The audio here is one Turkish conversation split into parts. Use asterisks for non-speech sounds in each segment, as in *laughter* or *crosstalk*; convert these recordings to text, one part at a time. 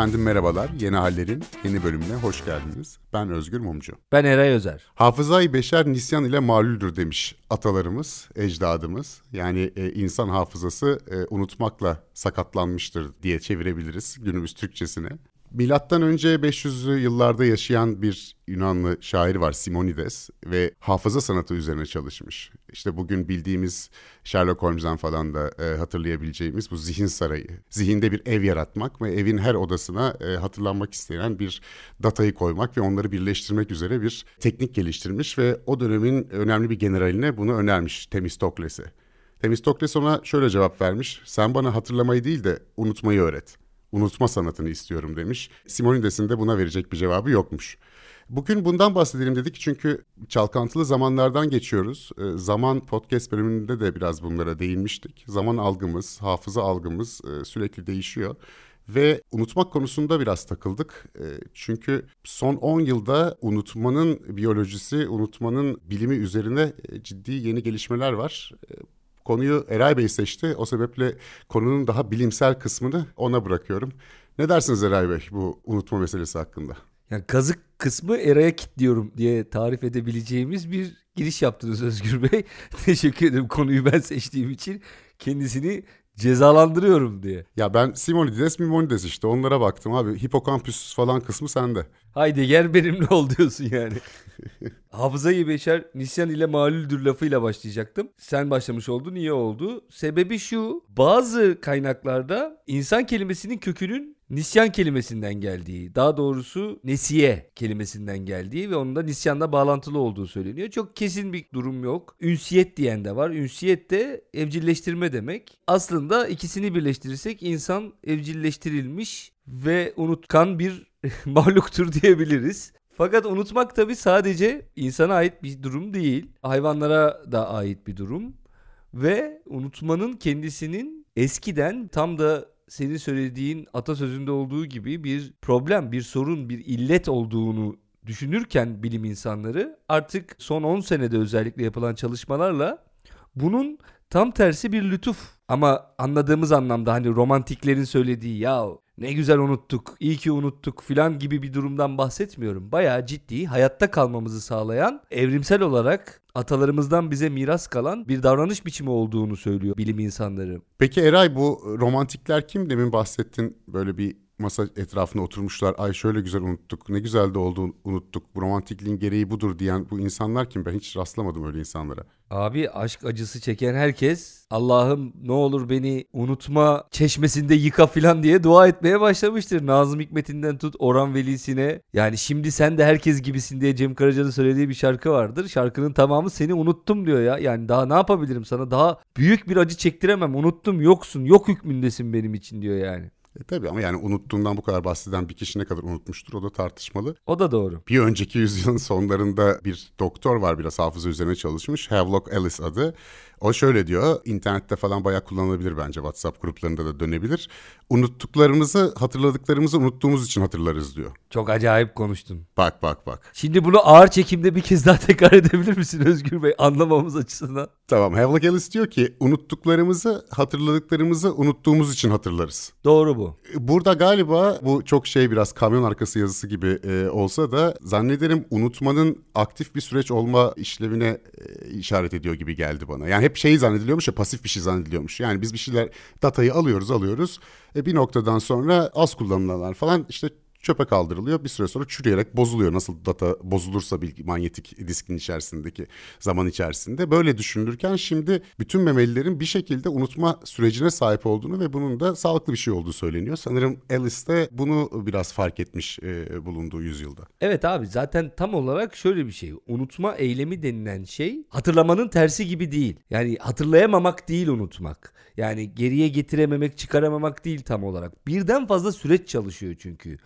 Efendim merhabalar. Yeni Haller'in yeni bölümüne hoş geldiniz. Ben Özgür Mumcu. Ben Eray Özer. Hafızayı beşer nisyan ile malüldür demiş atalarımız, ecdadımız. Yani e, insan hafızası e, unutmakla sakatlanmıştır diye çevirebiliriz günümüz Türkçesine. Milattan önce 500'lü yıllarda yaşayan bir Yunanlı şair var Simonides ve hafıza sanatı üzerine çalışmış. İşte bugün bildiğimiz Sherlock Holmes'dan falan da e, hatırlayabileceğimiz bu zihin sarayı. Zihinde bir ev yaratmak ve evin her odasına e, hatırlanmak isteyen bir datayı koymak ve onları birleştirmek üzere bir teknik geliştirmiş ve o dönemin önemli bir generaline bunu önermiş Temistokles'e. Temistokles ona şöyle cevap vermiş. Sen bana hatırlamayı değil de unutmayı öğret unutma sanatını istiyorum demiş. Simonides'in de buna verecek bir cevabı yokmuş. Bugün bundan bahsedelim dedik çünkü çalkantılı zamanlardan geçiyoruz. E, zaman podcast bölümünde de biraz bunlara değinmiştik. Zaman algımız, hafıza algımız e, sürekli değişiyor. Ve unutmak konusunda biraz takıldık. E, çünkü son 10 yılda unutmanın biyolojisi, unutmanın bilimi üzerine e, ciddi yeni gelişmeler var. Konuyu Eray Bey seçti. O sebeple konunun daha bilimsel kısmını ona bırakıyorum. Ne dersiniz Eray Bey bu unutma meselesi hakkında? Yani kazık kısmı Eray'a kilitliyorum diye tarif edebileceğimiz bir giriş yaptınız Özgür Bey. *laughs* Teşekkür ederim konuyu ben seçtiğim için. Kendisini cezalandırıyorum diye. Ya ben Simonides Mimonides işte onlara baktım abi. Hipokampüs falan kısmı sende. Haydi gel benimle ol diyorsun yani. *laughs* Hafızayı beşer nisyan ile malüldür lafıyla başlayacaktım. Sen başlamış oldun iyi oldu. Sebebi şu bazı kaynaklarda insan kelimesinin kökünün nisyan kelimesinden geldiği, daha doğrusu nesiye kelimesinden geldiği ve onun da nisyanla bağlantılı olduğu söyleniyor. Çok kesin bir durum yok. Ünsiyet diyen de var. Ünsiyet de evcilleştirme demek. Aslında ikisini birleştirirsek insan evcilleştirilmiş ve unutkan bir *laughs* mahluktur diyebiliriz. Fakat unutmak tabi sadece insana ait bir durum değil. Hayvanlara da ait bir durum. Ve unutmanın kendisinin eskiden tam da senin söylediğin atasözünde olduğu gibi bir problem, bir sorun, bir illet olduğunu düşünürken bilim insanları artık son 10 senede özellikle yapılan çalışmalarla bunun tam tersi bir lütuf. Ama anladığımız anlamda hani romantiklerin söylediği ya ne güzel unuttuk, iyi ki unuttuk filan gibi bir durumdan bahsetmiyorum. Bayağı ciddi hayatta kalmamızı sağlayan evrimsel olarak atalarımızdan bize miras kalan bir davranış biçimi olduğunu söylüyor bilim insanları. Peki Eray bu romantikler kim? Demin bahsettin böyle bir masa etrafında oturmuşlar. Ay şöyle güzel unuttuk. Ne güzel de oldu unuttuk. Bu romantikliğin gereği budur diyen bu insanlar kim? Ben hiç rastlamadım öyle insanlara. Abi aşk acısı çeken herkes Allah'ım ne olur beni unutma çeşmesinde yıka filan diye dua etmeye başlamıştır. Nazım Hikmet'inden tut Orhan Veli'sine. Yani şimdi sen de herkes gibisin diye Cem Karaca'nın söylediği bir şarkı vardır. Şarkının tamamı seni unuttum diyor ya. Yani daha ne yapabilirim sana? Daha büyük bir acı çektiremem. Unuttum yoksun. Yok hükmündesin benim için diyor yani. E tabii ama yani unuttuğundan bu kadar bahseden bir kişi ne kadar unutmuştur o da tartışmalı. O da doğru. Bir önceki yüzyılın sonlarında bir doktor var biraz hafıza üzerine çalışmış. Havelock Ellis adı. O şöyle diyor, internette falan bayağı kullanılabilir bence, WhatsApp gruplarında da dönebilir. Unuttuklarımızı, hatırladıklarımızı unuttuğumuz için hatırlarız diyor. Çok acayip konuştun. Bak bak bak. Şimdi bunu ağır çekimde bir kez daha *laughs* tekrar edebilir misin Özgür Bey anlamamız açısından? Tamam, Havelock Ellis diyor ki unuttuklarımızı, hatırladıklarımızı unuttuğumuz için hatırlarız. Doğru bu. Burada galiba bu çok şey biraz kamyon arkası yazısı gibi e, olsa da zannederim unutmanın aktif bir süreç olma işlevine e, işaret ediyor gibi geldi bana. Yani hep şey zannediliyormuş ya pasif bir şey zannediliyormuş. Yani biz bir şeyler datayı alıyoruz alıyoruz. E, bir noktadan sonra az kullanılanlar falan işte çöpe kaldırılıyor. Bir süre sonra çürüyerek bozuluyor. Nasıl data bozulursa bir manyetik diskin içerisindeki zaman içerisinde. Böyle düşünülürken şimdi bütün memelilerin bir şekilde unutma sürecine sahip olduğunu ve bunun da sağlıklı bir şey olduğu söyleniyor. Sanırım Alice de bunu biraz fark etmiş e, bulunduğu yüzyılda. Evet abi zaten tam olarak şöyle bir şey. Unutma eylemi denilen şey hatırlamanın tersi gibi değil. Yani hatırlayamamak değil unutmak. Yani geriye getirememek, çıkaramamak değil tam olarak. Birden fazla süreç çalışıyor çünkü.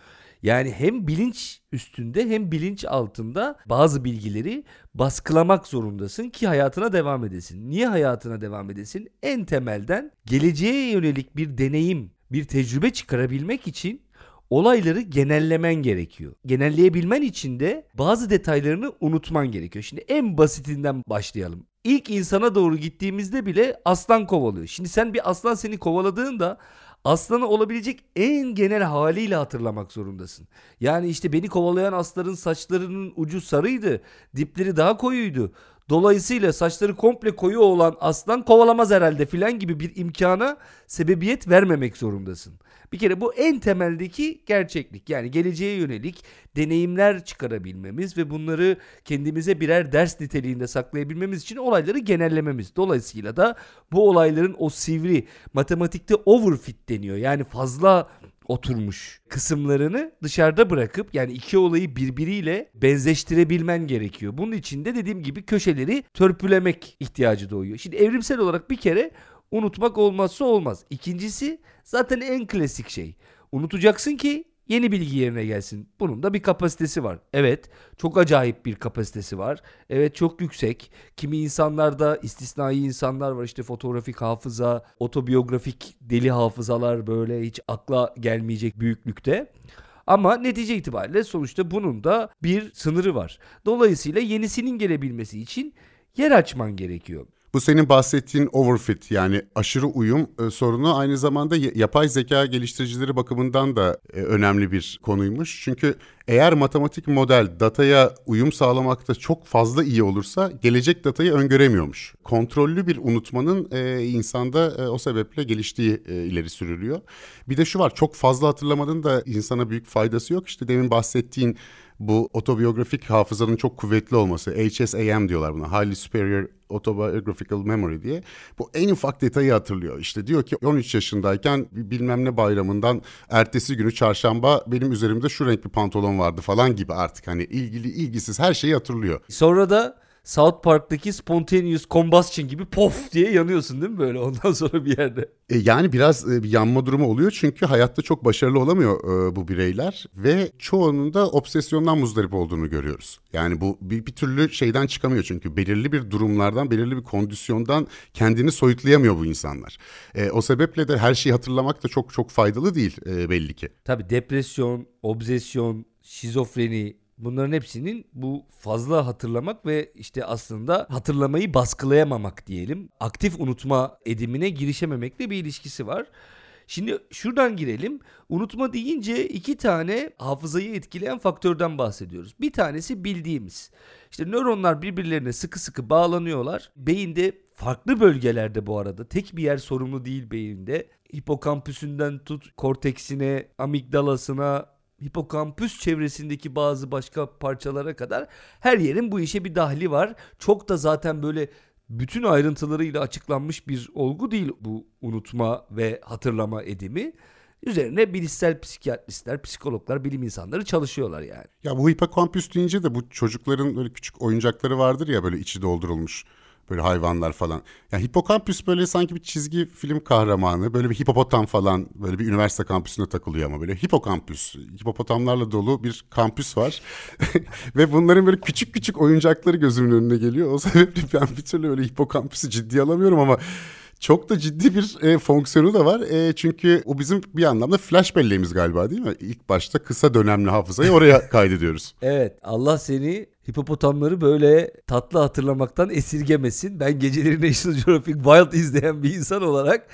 Yani hem bilinç üstünde hem bilinç altında bazı bilgileri baskılamak zorundasın ki hayatına devam edesin. Niye hayatına devam edesin? En temelden geleceğe yönelik bir deneyim, bir tecrübe çıkarabilmek için olayları genellemen gerekiyor. Genelleyebilmen için de bazı detaylarını unutman gerekiyor. Şimdi en basitinden başlayalım. İlk insana doğru gittiğimizde bile aslan kovalıyor. Şimdi sen bir aslan seni kovaladığında aslanı olabilecek en genel haliyle hatırlamak zorundasın. Yani işte beni kovalayan aslanın saçlarının ucu sarıydı, dipleri daha koyuydu. Dolayısıyla saçları komple koyu olan aslan kovalamaz herhalde filan gibi bir imkana sebebiyet vermemek zorundasın. Bir kere bu en temeldeki gerçeklik. Yani geleceğe yönelik deneyimler çıkarabilmemiz ve bunları kendimize birer ders niteliğinde saklayabilmemiz için olayları genellememiz. Dolayısıyla da bu olayların o sivri matematikte overfit deniyor. Yani fazla oturmuş kısımlarını dışarıda bırakıp yani iki olayı birbiriyle benzeştirebilmen gerekiyor. Bunun için de dediğim gibi köşeleri törpülemek ihtiyacı doğuyor. Şimdi evrimsel olarak bir kere unutmak olmazsa olmaz. İkincisi zaten en klasik şey. Unutacaksın ki yeni bilgi yerine gelsin. Bunun da bir kapasitesi var. Evet çok acayip bir kapasitesi var. Evet çok yüksek. Kimi insanlarda istisnai insanlar var işte fotoğrafik hafıza, otobiyografik deli hafızalar böyle hiç akla gelmeyecek büyüklükte. Ama netice itibariyle sonuçta bunun da bir sınırı var. Dolayısıyla yenisinin gelebilmesi için yer açman gerekiyor. Bu senin bahsettiğin overfit yani aşırı uyum e, sorunu aynı zamanda yapay zeka geliştiricileri bakımından da e, önemli bir konuymuş. Çünkü eğer matematik model dataya uyum sağlamakta çok fazla iyi olursa gelecek datayı öngöremiyormuş. Kontrollü bir unutmanın e, insanda e, o sebeple geliştiği e, ileri sürülüyor. Bir de şu var çok fazla hatırlamanın da insana büyük faydası yok. İşte demin bahsettiğin bu otobiyografik hafızanın çok kuvvetli olması. HSAM diyorlar buna. Highly Superior Autobiographical Memory diye. Bu en ufak detayı hatırlıyor. İşte diyor ki 13 yaşındayken bilmem ne bayramından ertesi günü çarşamba benim üzerimde şu renkli pantolon vardı falan gibi artık hani ilgili ilgisiz her şeyi hatırlıyor. Sonra da South Park'taki spontaneous combustion gibi pof diye yanıyorsun değil mi böyle ondan sonra bir yerde? E, yani biraz e, bir yanma durumu oluyor çünkü hayatta çok başarılı olamıyor e, bu bireyler ve çoğunun da obsesyondan muzdarip olduğunu görüyoruz. Yani bu bir, bir türlü şeyden çıkamıyor çünkü belirli bir durumlardan, belirli bir kondisyondan kendini soyutlayamıyor bu insanlar. E, o sebeple de her şeyi hatırlamak da çok çok faydalı değil e, belli ki. Tabii depresyon, obsesyon, şizofreni, Bunların hepsinin bu fazla hatırlamak ve işte aslında hatırlamayı baskılayamamak diyelim. Aktif unutma edimine girişememekle bir ilişkisi var. Şimdi şuradan girelim. Unutma deyince iki tane hafızayı etkileyen faktörden bahsediyoruz. Bir tanesi bildiğimiz. İşte nöronlar birbirlerine sıkı sıkı bağlanıyorlar. Beyinde farklı bölgelerde bu arada tek bir yer sorumlu değil beyinde. Hipokampüsünden tut korteksine, amigdalasına, hipokampüs çevresindeki bazı başka parçalara kadar her yerin bu işe bir dahli var. Çok da zaten böyle bütün ayrıntılarıyla açıklanmış bir olgu değil bu unutma ve hatırlama edimi. Üzerine bilişsel psikiyatristler, psikologlar, bilim insanları çalışıyorlar yani. Ya bu hipokampüs deyince de bu çocukların böyle küçük oyuncakları vardır ya böyle içi doldurulmuş Böyle hayvanlar falan. Yani hipokampüs böyle sanki bir çizgi film kahramanı. Böyle bir hipopotam falan böyle bir üniversite kampüsüne takılıyor ama böyle hipokampüs. Hipopotamlarla dolu bir kampüs var. *laughs* Ve bunların böyle küçük küçük oyuncakları gözümün önüne geliyor. O *laughs* sebeple ben bir türlü öyle hipokampüsü ciddiye alamıyorum ama çok da ciddi bir e, fonksiyonu da var. E, çünkü o bizim bir anlamda flash belleğimiz galiba değil mi? İlk başta kısa dönemli hafızayı oraya *laughs* kaydediyoruz. evet Allah seni hipopotamları böyle tatlı hatırlamaktan esirgemesin. Ben geceleri National Geographic Wild izleyen bir insan olarak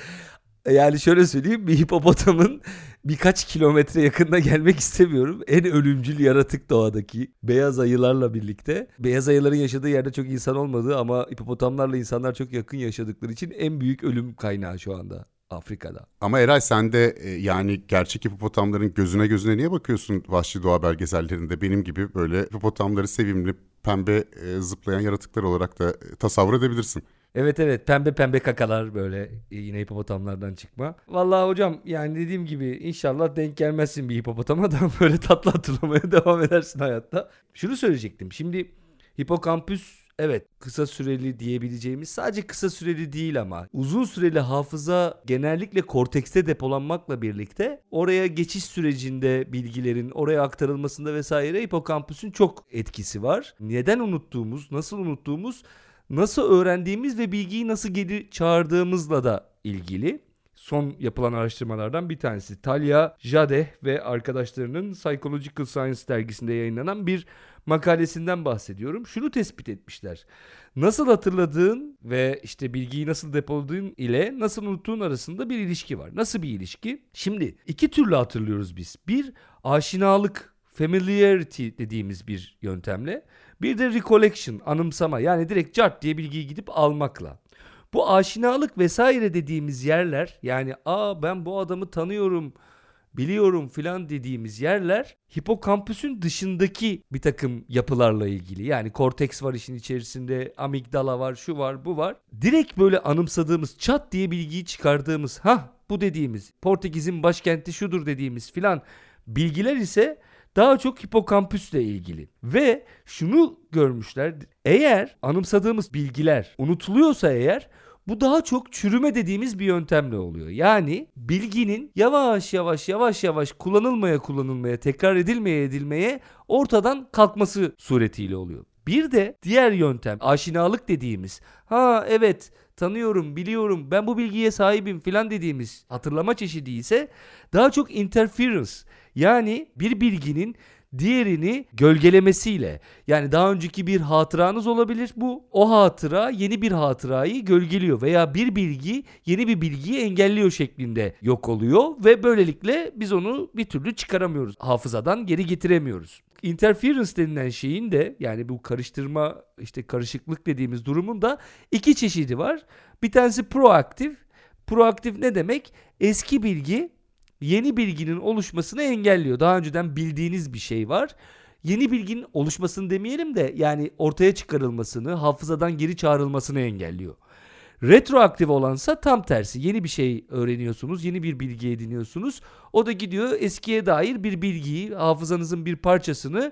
yani şöyle söyleyeyim bir hipopotamın birkaç kilometre yakında gelmek istemiyorum. En ölümcül yaratık doğadaki beyaz ayılarla birlikte. Beyaz ayıların yaşadığı yerde çok insan olmadığı ama hipopotamlarla insanlar çok yakın yaşadıkları için en büyük ölüm kaynağı şu anda. Afrika'da. Ama Eray sen de e, yani gerçek hipopotamların gözüne gözüne niye bakıyorsun vahşi doğa belgesellerinde? Benim gibi böyle hipopotamları sevimli, pembe e, zıplayan yaratıklar olarak da e, tasavvur edebilirsin. Evet evet pembe pembe kakalar böyle yine hipopotamlardan çıkma. Vallahi hocam yani dediğim gibi inşallah denk gelmezsin bir hipopotama da *laughs* böyle tatlı hatırlamaya *laughs* devam edersin hayatta. Şunu söyleyecektim şimdi hipokampüs evet kısa süreli diyebileceğimiz sadece kısa süreli değil ama uzun süreli hafıza genellikle kortekste depolanmakla birlikte oraya geçiş sürecinde bilgilerin oraya aktarılmasında vesaire hipokampüsün çok etkisi var. Neden unuttuğumuz, nasıl unuttuğumuz nasıl öğrendiğimiz ve bilgiyi nasıl geri çağırdığımızla da ilgili. son yapılan araştırmalardan bir tanesi. Talia Jadeh ve arkadaşlarının Psychological Science dergisinde yayınlanan bir makalesinden bahsediyorum. Şunu tespit etmişler. Nasıl hatırladığın ve işte bilgiyi nasıl depoladığın ile nasıl unuttuğun arasında bir ilişki var. Nasıl bir ilişki? Şimdi iki türlü hatırlıyoruz biz. Bir aşinalık, familiarity dediğimiz bir yöntemle. Bir de recollection, anımsama yani direkt cart diye bilgiyi gidip almakla. Bu aşinalık vesaire dediğimiz yerler yani aa ben bu adamı tanıyorum biliyorum filan dediğimiz yerler hipokampüsün dışındaki bir takım yapılarla ilgili. Yani korteks var işin içerisinde, amigdala var, şu var, bu var. Direkt böyle anımsadığımız, çat diye bilgiyi çıkardığımız, ha bu dediğimiz, Portekiz'in başkenti şudur dediğimiz filan bilgiler ise daha çok hipokampüsle ilgili. Ve şunu görmüşler. Eğer anımsadığımız bilgiler unutuluyorsa eğer bu daha çok çürüme dediğimiz bir yöntemle oluyor. Yani bilginin yavaş yavaş yavaş yavaş kullanılmaya kullanılmaya tekrar edilmeye edilmeye ortadan kalkması suretiyle oluyor. Bir de diğer yöntem aşinalık dediğimiz ha evet tanıyorum biliyorum ben bu bilgiye sahibim filan dediğimiz hatırlama çeşidi ise daha çok interference yani bir bilginin diğerini gölgelemesiyle yani daha önceki bir hatıranız olabilir bu o hatıra yeni bir hatırayı gölgeliyor veya bir bilgi yeni bir bilgiyi engelliyor şeklinde yok oluyor ve böylelikle biz onu bir türlü çıkaramıyoruz hafızadan geri getiremiyoruz. Interference denilen şeyin de yani bu karıştırma işte karışıklık dediğimiz durumun da iki çeşidi var. Bir tanesi proaktif. Proaktif ne demek? Eski bilgi yeni bilginin oluşmasını engelliyor. Daha önceden bildiğiniz bir şey var. Yeni bilginin oluşmasını demeyelim de yani ortaya çıkarılmasını, hafızadan geri çağrılmasını engelliyor. Retroaktif olansa tam tersi. Yeni bir şey öğreniyorsunuz, yeni bir bilgi ediniyorsunuz. O da gidiyor eskiye dair bir bilgiyi, hafızanızın bir parçasını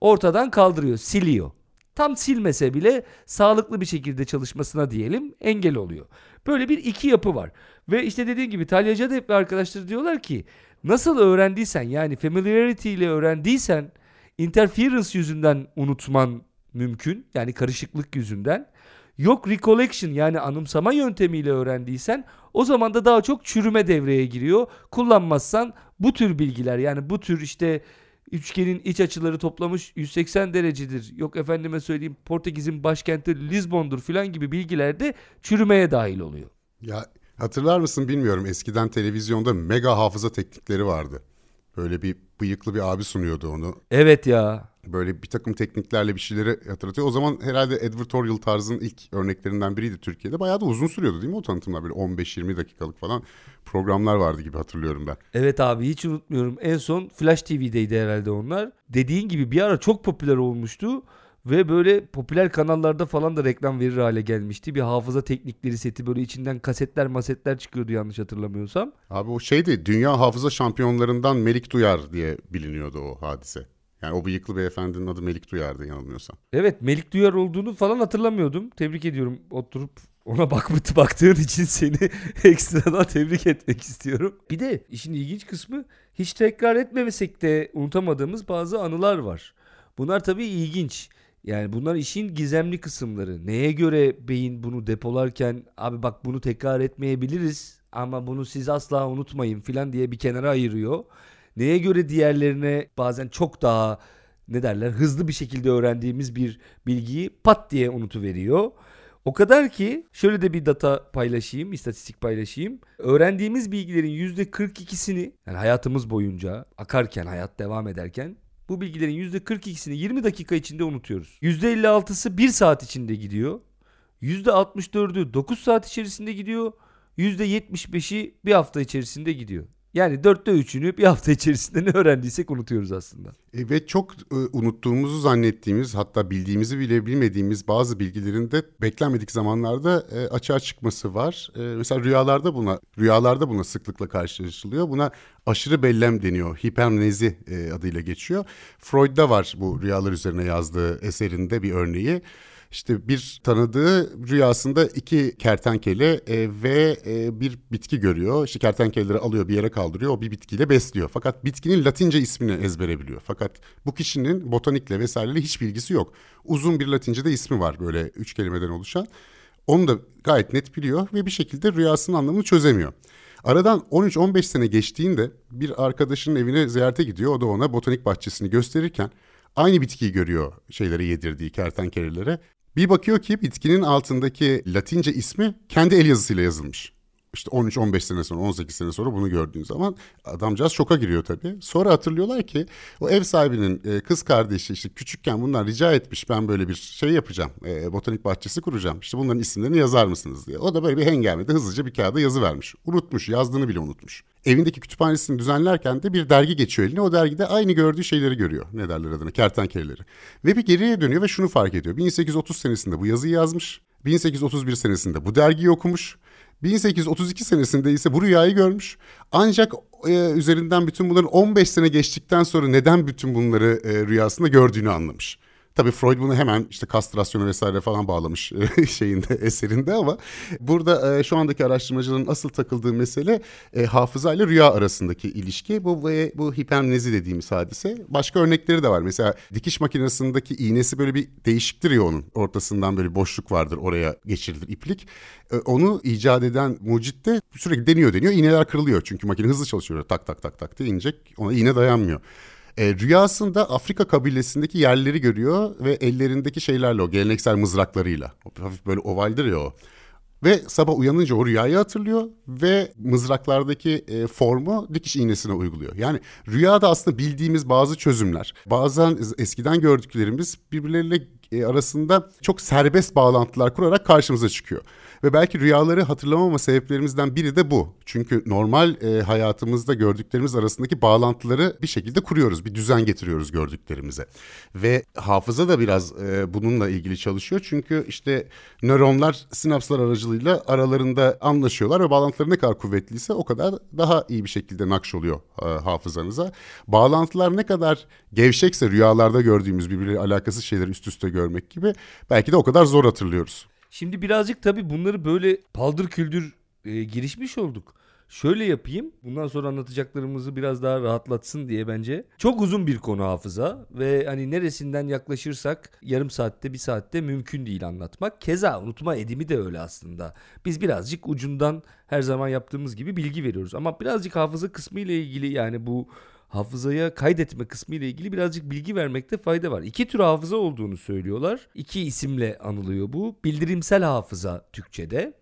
ortadan kaldırıyor, siliyor. Tam silmese bile sağlıklı bir şekilde çalışmasına diyelim engel oluyor. Böyle bir iki yapı var. Ve işte dediğim gibi Talya Cadep ve arkadaşları diyorlar ki nasıl öğrendiysen yani familiarity ile öğrendiysen interference yüzünden unutman mümkün. Yani karışıklık yüzünden. Yok recollection yani anımsama yöntemiyle öğrendiysen o zaman da daha çok çürüme devreye giriyor. Kullanmazsan bu tür bilgiler yani bu tür işte üçgenin iç açıları toplamış 180 derecedir. Yok efendime söyleyeyim Portekiz'in başkenti Lisbon'dur filan gibi bilgiler de çürümeye dahil oluyor. Ya hatırlar mısın bilmiyorum eskiden televizyonda mega hafıza teknikleri vardı. Böyle bir bıyıklı bir abi sunuyordu onu. Evet ya. Böyle bir takım tekniklerle bir şeyleri hatırlatıyor. O zaman herhalde advertorial tarzın ilk örneklerinden biriydi Türkiye'de. Bayağı da uzun sürüyordu değil mi o tanıtımlar? Böyle 15-20 dakikalık falan programlar vardı gibi hatırlıyorum ben. Evet abi hiç unutmuyorum. En son Flash TV'deydi herhalde onlar. Dediğin gibi bir ara çok popüler olmuştu. Ve böyle popüler kanallarda falan da reklam verir hale gelmişti. Bir hafıza teknikleri seti böyle içinden kasetler masetler çıkıyordu yanlış hatırlamıyorsam. Abi o şeydi dünya hafıza şampiyonlarından Melik Duyar diye biliniyordu o hadise. Yani o bıyıklı beyefendinin adı Melik Duyar'dı yanılmıyorsam. Evet Melik Duyar olduğunu falan hatırlamıyordum. Tebrik ediyorum oturup ona bak *laughs* baktığın için seni *laughs* ekstradan tebrik etmek istiyorum. Bir de işin ilginç kısmı hiç tekrar etmemesek de unutamadığımız bazı anılar var. Bunlar tabii ilginç. Yani bunlar işin gizemli kısımları. Neye göre beyin bunu depolarken abi bak bunu tekrar etmeyebiliriz ama bunu siz asla unutmayın filan diye bir kenara ayırıyor. Neye göre diğerlerine bazen çok daha ne derler hızlı bir şekilde öğrendiğimiz bir bilgiyi pat diye unutuveriyor. O kadar ki şöyle de bir data paylaşayım, istatistik paylaşayım. Öğrendiğimiz bilgilerin %42'sini yani hayatımız boyunca akarken, hayat devam ederken bu bilgilerin %42'sini 20 dakika içinde unutuyoruz. %56'sı 1 saat içinde gidiyor. %64'ü 9 saat içerisinde gidiyor. %75'i bir hafta içerisinde gidiyor. Yani dörtte üçünü bir hafta içerisinde ne öğrendiysek unutuyoruz aslında. E, ve çok e, unuttuğumuzu zannettiğimiz hatta bildiğimizi bile bilmediğimiz bazı bilgilerin de beklenmedik zamanlarda e, açığa çıkması var. E, mesela rüyalarda buna rüyalarda buna sıklıkla karşılaşılıyor. Buna aşırı bellem deniyor. Hipermnezi e, adıyla geçiyor. Freud'da var bu rüyalar üzerine yazdığı eserinde bir örneği. İşte bir tanıdığı rüyasında iki kertenkele e, ve e, bir bitki görüyor. İşte kertenkeleleri alıyor bir yere kaldırıyor. O bir bitkiyle besliyor. Fakat bitkinin Latince ismini ezbere biliyor. Fakat bu kişinin botanikle vesaireyle hiç bilgisi yok. Uzun bir Latince'de ismi var böyle üç kelimeden oluşan. Onu da gayet net biliyor ve bir şekilde rüyasının anlamını çözemiyor. Aradan 13-15 sene geçtiğinde bir arkadaşının evine ziyarete gidiyor. O da ona botanik bahçesini gösterirken aynı bitkiyi görüyor şeylere yedirdiği kertenkelelere. Bir bakıyor ki bitkinin altındaki Latince ismi kendi el yazısıyla yazılmış. İşte 13-15 sene sonra 18 sene sonra bunu gördüğün zaman adamcağız şoka giriyor tabii. Sonra hatırlıyorlar ki o ev sahibinin e, kız kardeşi işte küçükken bundan rica etmiş ben böyle bir şey yapacağım. E, botanik bahçesi kuracağım. İşte bunların isimlerini yazar mısınız diye. O da böyle bir hengamede hızlıca bir kağıda yazı vermiş. Unutmuş yazdığını bile unutmuş. Evindeki kütüphanesini düzenlerken de bir dergi geçiyor eline. O dergide aynı gördüğü şeyleri görüyor. Ne derler adına kertenkeleleri. Ve bir geriye dönüyor ve şunu fark ediyor. 1830 senesinde bu yazıyı yazmış. 1831 senesinde bu dergiyi okumuş. 1832 senesinde ise bu rüyayı görmüş. Ancak e, üzerinden bütün bunların 15 sene geçtikten sonra neden bütün bunları e, rüyasında gördüğünü anlamış. Tabii Freud bunu hemen işte kastrasyonu vesaire falan bağlamış e, *laughs* şeyinde eserinde ama burada e, şu andaki araştırmacıların asıl takıldığı mesele e, hafıza ile rüya arasındaki ilişki. Bu ve bu hipermnezi dediğimiz hadise. Başka örnekleri de var. Mesela dikiş makinesindeki iğnesi böyle bir değişiktir ya onun. Ortasından böyle boşluk vardır oraya geçirilir iplik. Onu icat eden mucit de sürekli deniyor deniyor. İğneler kırılıyor çünkü makine hızlı çalışıyor. Tak tak tak tak diye inecek. Ona iğne dayanmıyor. E, rüyasında Afrika kabilesindeki yerleri görüyor ve ellerindeki şeylerle o geleneksel mızraklarıyla. Hafif böyle ovaldir ya o. Ve sabah uyanınca o rüyayı hatırlıyor ve mızraklardaki e, formu dikiş iğnesine uyguluyor. Yani rüyada aslında bildiğimiz bazı çözümler, bazen eskiden gördüklerimiz birbirleriyle e, arasında çok serbest bağlantılar kurarak karşımıza çıkıyor. Ve belki rüyaları hatırlamama sebeplerimizden biri de bu. Çünkü normal e, hayatımızda gördüklerimiz arasındaki bağlantıları bir şekilde kuruyoruz. Bir düzen getiriyoruz gördüklerimize. Ve hafıza da biraz e, bununla ilgili çalışıyor. Çünkü işte nöronlar sinapslar aracılığıyla aralarında anlaşıyorlar ve bağlantıları ne kadar kuvvetliyse o kadar daha iyi bir şekilde nakş oluyor e, hafızanıza. Bağlantılar ne kadar gevşekse rüyalarda gördüğümüz birbirleriyle alakasız şeyleri üst üste görmek gibi belki de o kadar zor hatırlıyoruz. Şimdi birazcık tabii bunları böyle paldır küldür e, girişmiş olduk. Şöyle yapayım. Bundan sonra anlatacaklarımızı biraz daha rahatlatsın diye bence. Çok uzun bir konu hafıza ve hani neresinden yaklaşırsak yarım saatte bir saatte mümkün değil anlatmak. Keza unutma edimi de öyle aslında. Biz birazcık ucundan her zaman yaptığımız gibi bilgi veriyoruz. Ama birazcık hafıza kısmı ile ilgili yani bu hafızaya kaydetme kısmı ile ilgili birazcık bilgi vermekte fayda var. İki tür hafıza olduğunu söylüyorlar. İki isimle anılıyor bu. Bildirimsel hafıza Türkçe'de.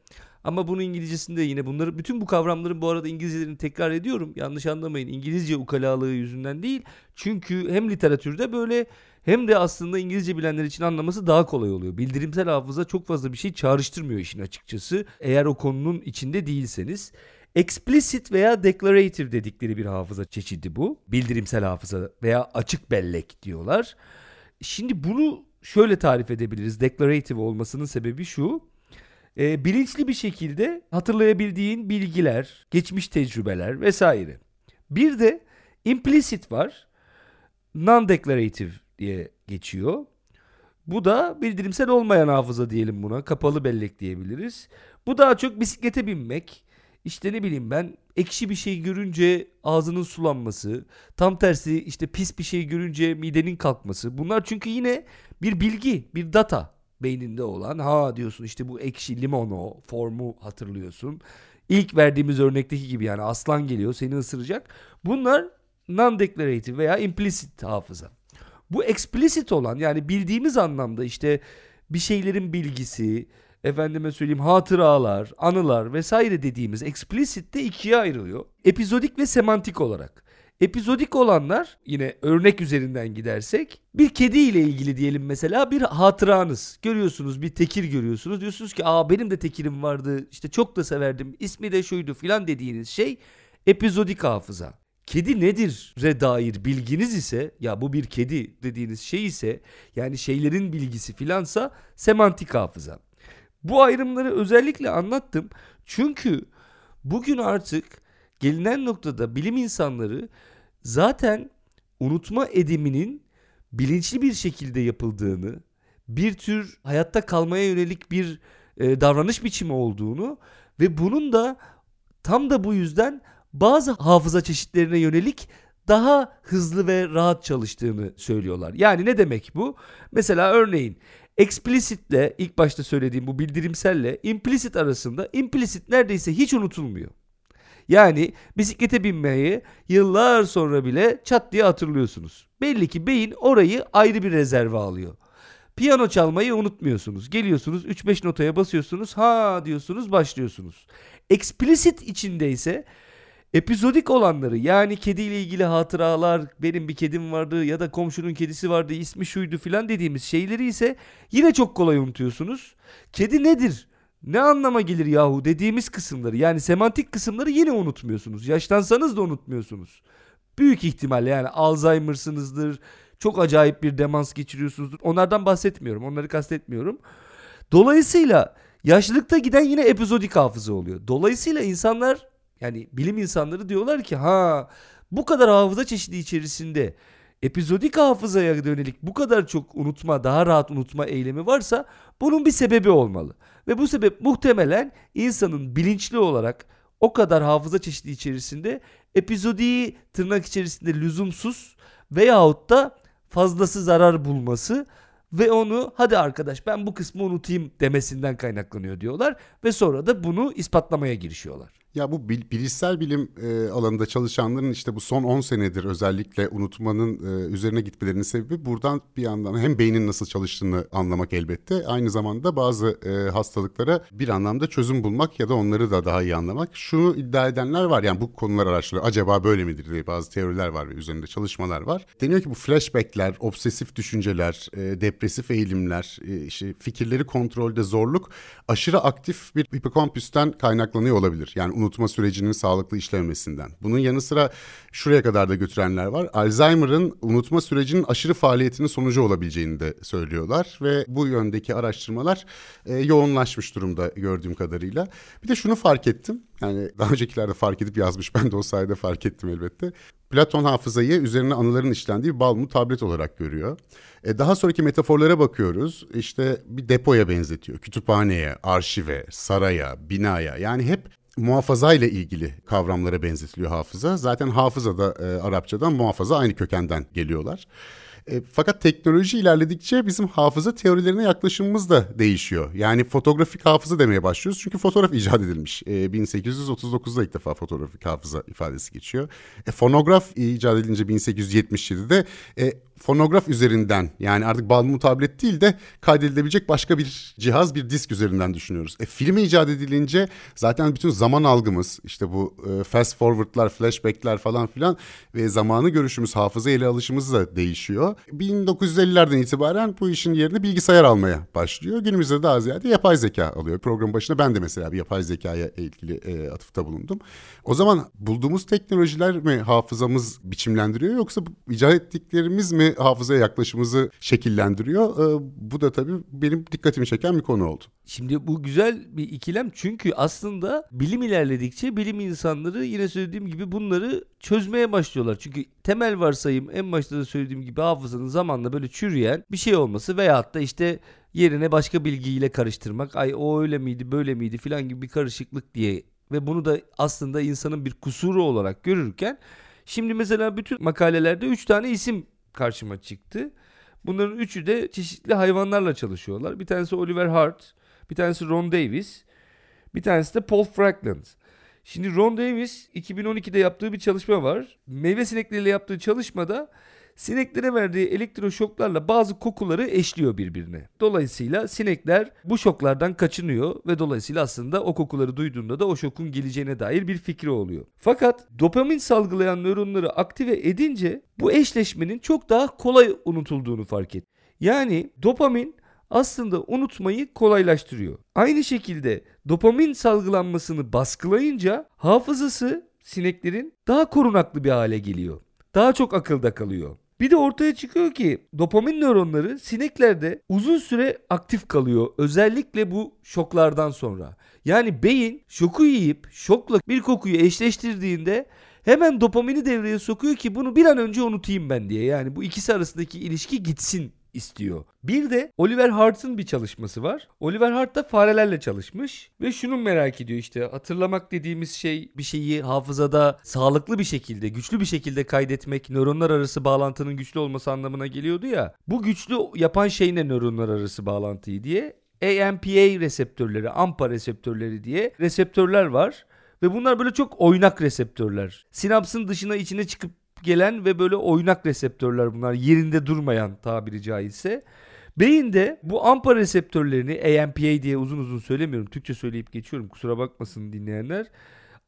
Ama bunun İngilizcesinde yine bunları bütün bu kavramların bu arada İngilizcelerini tekrar ediyorum. Yanlış anlamayın. İngilizce ukalalığı yüzünden değil. Çünkü hem literatürde böyle hem de aslında İngilizce bilenler için anlaması daha kolay oluyor. Bildirimsel hafıza çok fazla bir şey çağrıştırmıyor işin açıkçası. Eğer o konunun içinde değilseniz. Explicit veya declarative dedikleri bir hafıza çeşidi bu. Bildirimsel hafıza veya açık bellek diyorlar. Şimdi bunu şöyle tarif edebiliriz. Declarative olmasının sebebi şu. E, bilinçli bir şekilde hatırlayabildiğin bilgiler, geçmiş tecrübeler vesaire. Bir de implicit var. Non-declarative diye geçiyor. Bu da bildirimsel olmayan hafıza diyelim buna. Kapalı bellek diyebiliriz. Bu daha çok bisiklete binmek, işte ne bileyim ben ekşi bir şey görünce ağzının sulanması, tam tersi işte pis bir şey görünce midenin kalkması. Bunlar çünkü yine bir bilgi, bir data beyninde olan. Ha diyorsun işte bu ekşi limono formu hatırlıyorsun. İlk verdiğimiz örnekteki gibi yani aslan geliyor seni ısıracak. Bunlar non-declarative veya implicit hafıza. Bu explicit olan yani bildiğimiz anlamda işte bir şeylerin bilgisi, efendime söyleyeyim hatıralar, anılar vesaire dediğimiz explicit de ikiye ayrılıyor. Epizodik ve semantik olarak. Epizodik olanlar yine örnek üzerinden gidersek bir kedi ile ilgili diyelim mesela bir hatıranız. Görüyorsunuz bir tekir görüyorsunuz. Diyorsunuz ki aa benim de tekirim vardı işte çok da severdim ismi de şuydu filan dediğiniz şey epizodik hafıza. Kedi nedir re dair bilginiz ise ya bu bir kedi dediğiniz şey ise yani şeylerin bilgisi filansa semantik hafıza. Bu ayrımları özellikle anlattım. Çünkü bugün artık gelinen noktada bilim insanları zaten unutma ediminin bilinçli bir şekilde yapıldığını, bir tür hayatta kalmaya yönelik bir e, davranış biçimi olduğunu ve bunun da tam da bu yüzden bazı hafıza çeşitlerine yönelik daha hızlı ve rahat çalıştığını söylüyorlar. Yani ne demek bu? Mesela örneğin Explicitle ilk başta söylediğim bu bildirimselle implicit arasında implicit neredeyse hiç unutulmuyor. Yani bisiklete binmeyi yıllar sonra bile çat diye hatırlıyorsunuz. Belli ki beyin orayı ayrı bir rezerve alıyor. Piyano çalmayı unutmuyorsunuz. Geliyorsunuz 3-5 notaya basıyorsunuz. Ha diyorsunuz başlıyorsunuz. Explicit içindeyse epizodik olanları yani kediyle ilgili hatıralar benim bir kedim vardı ya da komşunun kedisi vardı ismi şuydu filan dediğimiz şeyleri ise yine çok kolay unutuyorsunuz. Kedi nedir? Ne anlama gelir yahu dediğimiz kısımları yani semantik kısımları yine unutmuyorsunuz. Yaşlansanız da unutmuyorsunuz. Büyük ihtimalle yani Alzheimer'sınızdır, çok acayip bir demans geçiriyorsunuzdur. Onlardan bahsetmiyorum. Onları kastetmiyorum. Dolayısıyla yaşlılıkta giden yine epizodik hafıza oluyor. Dolayısıyla insanlar yani bilim insanları diyorlar ki ha bu kadar hafıza çeşidi içerisinde epizodik hafızaya dönelik bu kadar çok unutma, daha rahat unutma eylemi varsa bunun bir sebebi olmalı. Ve bu sebep muhtemelen insanın bilinçli olarak o kadar hafıza çeşidi içerisinde epizodiyi tırnak içerisinde lüzumsuz veyahut da fazlası zarar bulması ve onu hadi arkadaş ben bu kısmı unutayım demesinden kaynaklanıyor diyorlar ve sonra da bunu ispatlamaya girişiyorlar. Ya bu bil, bilişsel bilim e, alanında çalışanların işte bu son 10 senedir özellikle unutmanın e, üzerine gitmelerinin sebebi buradan bir yandan hem beynin nasıl çalıştığını anlamak elbette aynı zamanda bazı e, hastalıklara bir anlamda çözüm bulmak ya da onları da daha iyi anlamak. Şunu iddia edenler var yani bu konular araştırılıyor acaba böyle midir diye bazı teoriler var ve üzerinde çalışmalar var. Deniyor ki bu flashbackler, obsesif düşünceler, e, depresif eğilimler, e, işte fikirleri kontrolde zorluk aşırı aktif bir hipokampüsten kaynaklanıyor olabilir. Yani unutma sürecinin sağlıklı işlemesinden. Bunun yanı sıra şuraya kadar da götürenler var. Alzheimer'ın unutma sürecinin aşırı faaliyetinin sonucu olabileceğini de söylüyorlar ve bu yöndeki araştırmalar e, yoğunlaşmış durumda gördüğüm kadarıyla. Bir de şunu fark ettim. Yani daha öncekilerde fark edip yazmış *laughs* ben de o sayede fark ettim elbette. Platon hafızayı üzerine anıların işlendiği bir balmu tablet olarak görüyor. E, daha sonraki metaforlara bakıyoruz. İşte bir depoya benzetiyor. Kütüphaneye, arşive, saraya, binaya. Yani hep muhafaza ile ilgili kavramlara benzetiliyor hafıza. Zaten hafıza da e, Arapçadan muhafaza aynı kökenden geliyorlar. E, fakat teknoloji ilerledikçe bizim hafıza teorilerine yaklaşımımız da değişiyor. Yani fotoğrafik hafıza demeye başlıyoruz çünkü fotoğraf icat edilmiş. E, 1839'da ilk defa fotoğrafik hafıza ifadesi geçiyor. E, fonograf icat edilince 1877'de e, fonograf üzerinden yani artık balmum tablet değil de kaydedilebilecek başka bir cihaz bir disk üzerinden düşünüyoruz. E, film icat edilince zaten bütün zaman algımız işte bu e, fast forward'lar, flashback'ler falan filan ve zamanı görüşümüz, hafıza ele alışımız da değişiyor. 1950'lerden itibaren bu işin yerini bilgisayar almaya başlıyor. Günümüzde daha ziyade yapay zeka alıyor. Program başında ben de mesela bir yapay zekaya ilgili e, atıfta bulundum. O zaman bulduğumuz teknolojiler mi hafızamız biçimlendiriyor yoksa icat ettiklerimiz mi hafızaya yaklaşımımızı şekillendiriyor. Ee, bu da tabii benim dikkatimi çeken bir konu oldu. Şimdi bu güzel bir ikilem çünkü aslında bilim ilerledikçe bilim insanları yine söylediğim gibi bunları çözmeye başlıyorlar. Çünkü temel varsayım en başta da söylediğim gibi hafızanın zamanla böyle çürüyen bir şey olması veyahut da işte yerine başka bilgiyle karıştırmak. Ay o öyle miydi böyle miydi filan gibi bir karışıklık diye ve bunu da aslında insanın bir kusuru olarak görürken Şimdi mesela bütün makalelerde 3 tane isim karşıma çıktı. Bunların üçü de çeşitli hayvanlarla çalışıyorlar. Bir tanesi Oliver Hart, bir tanesi Ron Davis, bir tanesi de Paul Frankland. Şimdi Ron Davis 2012'de yaptığı bir çalışma var. Meyve sinekleriyle yaptığı çalışmada sineklere verdiği elektroşoklarla bazı kokuları eşliyor birbirine. Dolayısıyla sinekler bu şoklardan kaçınıyor ve dolayısıyla aslında o kokuları duyduğunda da o şokun geleceğine dair bir fikri oluyor. Fakat dopamin salgılayan nöronları aktive edince bu eşleşmenin çok daha kolay unutulduğunu fark etti. Yani dopamin aslında unutmayı kolaylaştırıyor. Aynı şekilde dopamin salgılanmasını baskılayınca hafızası sineklerin daha korunaklı bir hale geliyor. Daha çok akılda kalıyor. Bir de ortaya çıkıyor ki dopamin nöronları sineklerde uzun süre aktif kalıyor. Özellikle bu şoklardan sonra. Yani beyin şoku yiyip şokla bir kokuyu eşleştirdiğinde hemen dopamini devreye sokuyor ki bunu bir an önce unutayım ben diye. Yani bu ikisi arasındaki ilişki gitsin istiyor. Bir de Oliver Hart'ın bir çalışması var. Oliver Hart da farelerle çalışmış ve şunu merak ediyor işte hatırlamak dediğimiz şey bir şeyi hafızada sağlıklı bir şekilde, güçlü bir şekilde kaydetmek, nöronlar arası bağlantının güçlü olması anlamına geliyordu ya. Bu güçlü yapan şey ne nöronlar arası bağlantıyı diye AMPA reseptörleri, AMPA reseptörleri diye reseptörler var. Ve bunlar böyle çok oynak reseptörler. Sinapsın dışına içine çıkıp gelen ve böyle oynak reseptörler bunlar. Yerinde durmayan tabiri caizse. Beyinde bu AMPA reseptörlerini AMPA diye uzun uzun söylemiyorum. Türkçe söyleyip geçiyorum kusura bakmasın dinleyenler.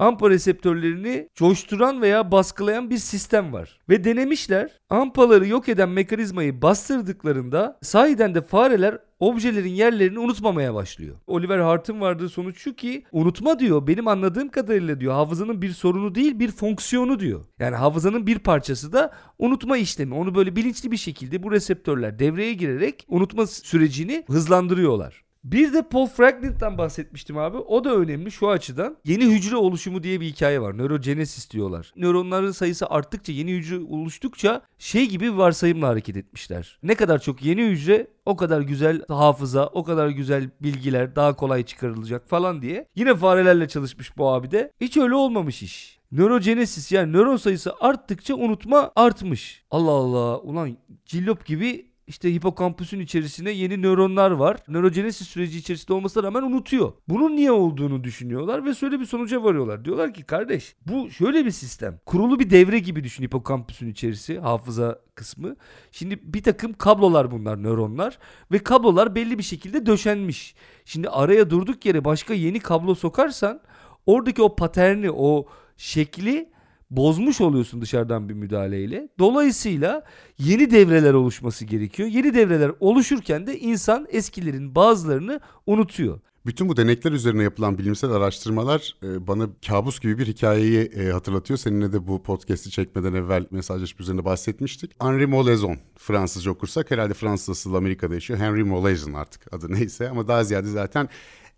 AMPA reseptörlerini coşturan veya baskılayan bir sistem var. Ve denemişler AMPA'ları yok eden mekanizmayı bastırdıklarında sahiden de fareler objelerin yerlerini unutmamaya başlıyor. Oliver Hart'ın vardığı sonuç şu ki unutma diyor benim anladığım kadarıyla diyor hafızanın bir sorunu değil bir fonksiyonu diyor. Yani hafızanın bir parçası da unutma işlemi. Onu böyle bilinçli bir şekilde bu reseptörler devreye girerek unutma sürecini hızlandırıyorlar. Bir de Paul Franklin'den bahsetmiştim abi. O da önemli şu açıdan. Yeni hücre oluşumu diye bir hikaye var. Nörogenesis diyorlar. Nöronların sayısı arttıkça, yeni hücre oluştukça şey gibi bir varsayımla hareket etmişler. Ne kadar çok yeni hücre o kadar güzel hafıza, o kadar güzel bilgiler daha kolay çıkarılacak falan diye. Yine farelerle çalışmış bu abi de. Hiç öyle olmamış iş. Nörogenesis yani nöron sayısı arttıkça unutma artmış. Allah Allah ulan cillop gibi işte hipokampüsün içerisine yeni nöronlar var. Nörogenesis süreci içerisinde olmasına rağmen unutuyor. Bunun niye olduğunu düşünüyorlar ve şöyle bir sonuca varıyorlar. Diyorlar ki kardeş bu şöyle bir sistem. Kurulu bir devre gibi düşün hipokampüsün içerisi hafıza kısmı. Şimdi bir takım kablolar bunlar nöronlar ve kablolar belli bir şekilde döşenmiş. Şimdi araya durduk yere başka yeni kablo sokarsan oradaki o paterni o şekli bozmuş oluyorsun dışarıdan bir müdahaleyle. Dolayısıyla yeni devreler oluşması gerekiyor. Yeni devreler oluşurken de insan eskilerin bazılarını unutuyor. Bütün bu denekler üzerine yapılan bilimsel araştırmalar e, bana kabus gibi bir hikayeyi e, hatırlatıyor. Seninle de bu podcast'i çekmeden evvel mesajlaşma üzerine bahsetmiştik. Henri Molaison, Fransızca okursak herhalde Fransız asıllı Amerika'da yaşıyor. Henry Molaison artık adı neyse ama daha ziyade zaten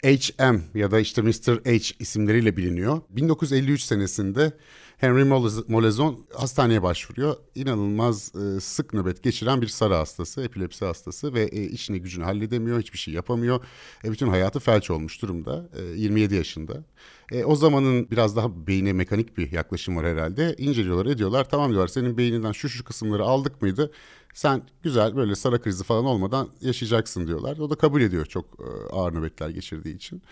HM ya da işte Mr. H isimleriyle biliniyor. 1953 senesinde Henry Molaison hastaneye başvuruyor. İnanılmaz e, sık nöbet geçiren bir sarı hastası, epilepsi hastası ve e, işini gücünü halledemiyor, hiçbir şey yapamıyor. E, bütün hayatı felç olmuş durumda. E, 27 yaşında. E, o zamanın biraz daha beyine mekanik bir yaklaşım var herhalde. İnceliyorlar, ediyorlar. Tamam diyorlar senin beyninden şu şu kısımları aldık mıydı? Sen güzel böyle sara krizi falan olmadan yaşayacaksın diyorlar. O da kabul ediyor çok e, ağır nöbetler geçirdiği için.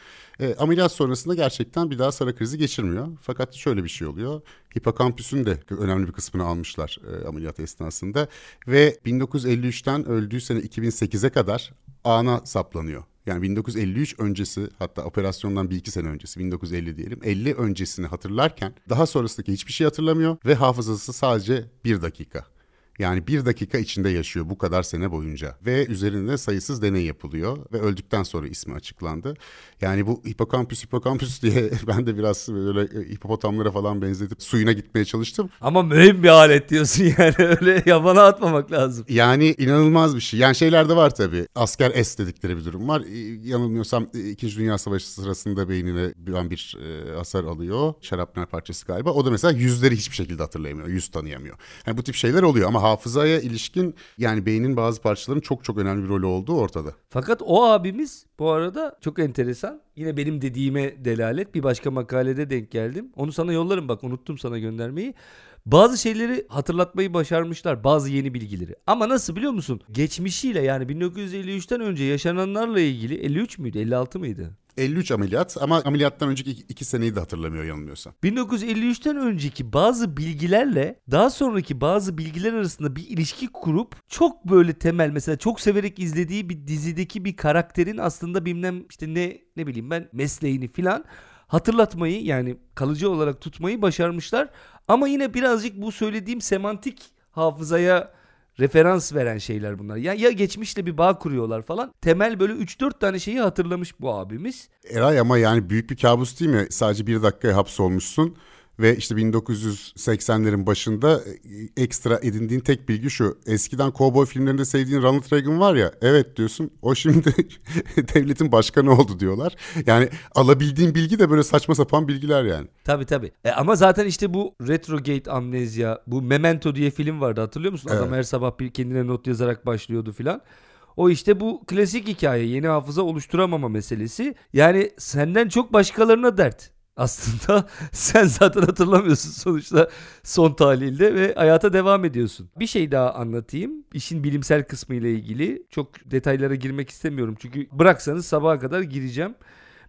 E, ameliyat sonrasında gerçekten bir daha sara krizi geçirmiyor. Fakat şöyle bir şey oluyor. Hipokampüsün de önemli bir kısmını almışlar e, ameliyat esnasında. Ve 1953'ten öldüğü sene 2008'e kadar ana saplanıyor. Yani 1953 öncesi hatta operasyondan bir iki sene öncesi 1950 diyelim 50 öncesini hatırlarken daha sonrasındaki hiçbir şey hatırlamıyor ve hafızası sadece bir dakika. Yani bir dakika içinde yaşıyor bu kadar sene boyunca. Ve üzerinde sayısız deney yapılıyor ve öldükten sonra ismi açıklandı. Yani bu hipokampüs hipokampüs *laughs* diye ben de biraz böyle e, hipopotamlara falan benzetip suyuna gitmeye çalıştım. Ama mühim bir alet diyorsun *laughs* yani öyle yabana atmamak lazım. Yani inanılmaz bir şey. Yani şeyler de var tabii. Asker S dedikleri bir durum var. Yanılmıyorsam İkinci Dünya Savaşı sırasında beynine bir an bir e, hasar alıyor. Şarapnel parçası galiba. O da mesela yüzleri hiçbir şekilde hatırlayamıyor. Yüz tanıyamıyor. Yani bu tip şeyler oluyor ama hafızaya ilişkin yani beynin bazı parçalarının çok çok önemli bir rolü olduğu ortada. Fakat o abimiz bu arada çok enteresan. Yine benim dediğime delalet bir başka makalede denk geldim. Onu sana yollarım bak unuttum sana göndermeyi. Bazı şeyleri hatırlatmayı başarmışlar. Bazı yeni bilgileri. Ama nasıl biliyor musun? Geçmişiyle yani 1953'ten önce yaşananlarla ilgili 53 müydü 56 mıydı? 53 ameliyat ama ameliyattan önceki iki, iki seneyi de hatırlamıyor yanılmıyorsam. 1953'ten önceki bazı bilgilerle daha sonraki bazı bilgiler arasında bir ilişki kurup çok böyle temel mesela çok severek izlediği bir dizideki bir karakterin aslında bilmem işte ne ne bileyim ben mesleğini filan hatırlatmayı yani kalıcı olarak tutmayı başarmışlar. Ama yine birazcık bu söylediğim semantik hafızaya referans veren şeyler bunlar. Ya, ya geçmişle bir bağ kuruyorlar falan. Temel böyle 3-4 tane şeyi hatırlamış bu abimiz. Eray ama yani büyük bir kabus değil mi? Sadece bir dakikaya hapsolmuşsun ve işte 1980'lerin başında e, ekstra edindiğin tek bilgi şu. Eskiden kovboy filmlerinde sevdiğin Ronald Reagan var ya. Evet diyorsun. O şimdi *laughs* devletin başkanı oldu diyorlar. Yani alabildiğin bilgi de böyle saçma sapan bilgiler yani. Tabii tabii. E, ama zaten işte bu retrogate amnezya, bu Memento diye film vardı hatırlıyor musun? Evet. Adam her sabah bir kendine not yazarak başlıyordu filan. O işte bu klasik hikaye yeni hafıza oluşturamama meselesi. Yani senden çok başkalarına dert aslında *laughs* sen zaten hatırlamıyorsun sonuçta son tahlilde ve hayata devam ediyorsun. Bir şey daha anlatayım. İşin bilimsel kısmı ile ilgili. Çok detaylara girmek istemiyorum çünkü bıraksanız sabaha kadar gireceğim.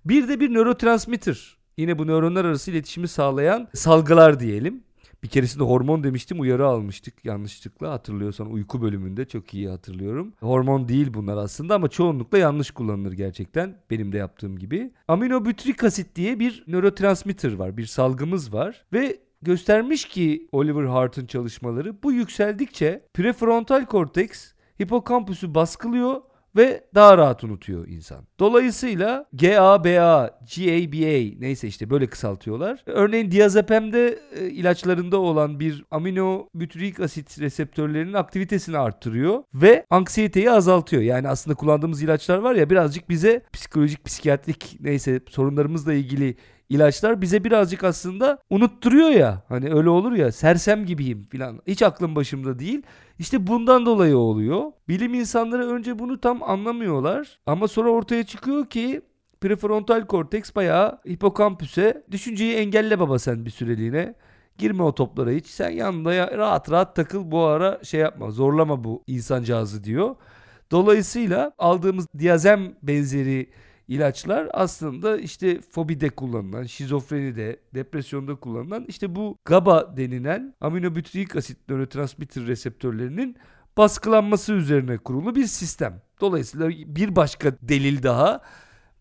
Bir de bir nörotransmitter yine bu nöronlar arası iletişimi sağlayan salgılar diyelim. Bir keresinde hormon demiştim uyarı almıştık yanlışlıkla hatırlıyorsan uyku bölümünde çok iyi hatırlıyorum. Hormon değil bunlar aslında ama çoğunlukla yanlış kullanılır gerçekten benim de yaptığım gibi. Aminobütrik asit diye bir nörotransmitter var bir salgımız var ve göstermiş ki Oliver Hart'ın çalışmaları bu yükseldikçe prefrontal korteks hipokampüsü baskılıyor ve daha rahat unutuyor insan. Dolayısıyla GABA, GABA neyse işte böyle kısaltıyorlar. Örneğin diazepamde e, ilaçlarında olan bir amino bütürik asit reseptörlerinin aktivitesini arttırıyor ve anksiyeteyi azaltıyor. Yani aslında kullandığımız ilaçlar var ya birazcık bize psikolojik, psikiyatrik neyse sorunlarımızla ilgili ilaçlar bize birazcık aslında unutturuyor ya. Hani öyle olur ya sersem gibiyim filan. Hiç aklım başımda değil. İşte bundan dolayı oluyor. Bilim insanları önce bunu tam anlamıyorlar. Ama sonra ortaya çıkıyor ki prefrontal korteks bayağı hipokampüse düşünceyi engelle baba sen bir süreliğine. Girme o toplara hiç. Sen yanında ya, rahat rahat takıl bu ara şey yapma. Zorlama bu insancağızı diyor. Dolayısıyla aldığımız diazem benzeri ilaçlar aslında işte fobide kullanılan, şizofrenide, depresyonda kullanılan işte bu GABA denilen aminobütrik asit nörotransmitter reseptörlerinin baskılanması üzerine kurulu bir sistem. Dolayısıyla bir başka delil daha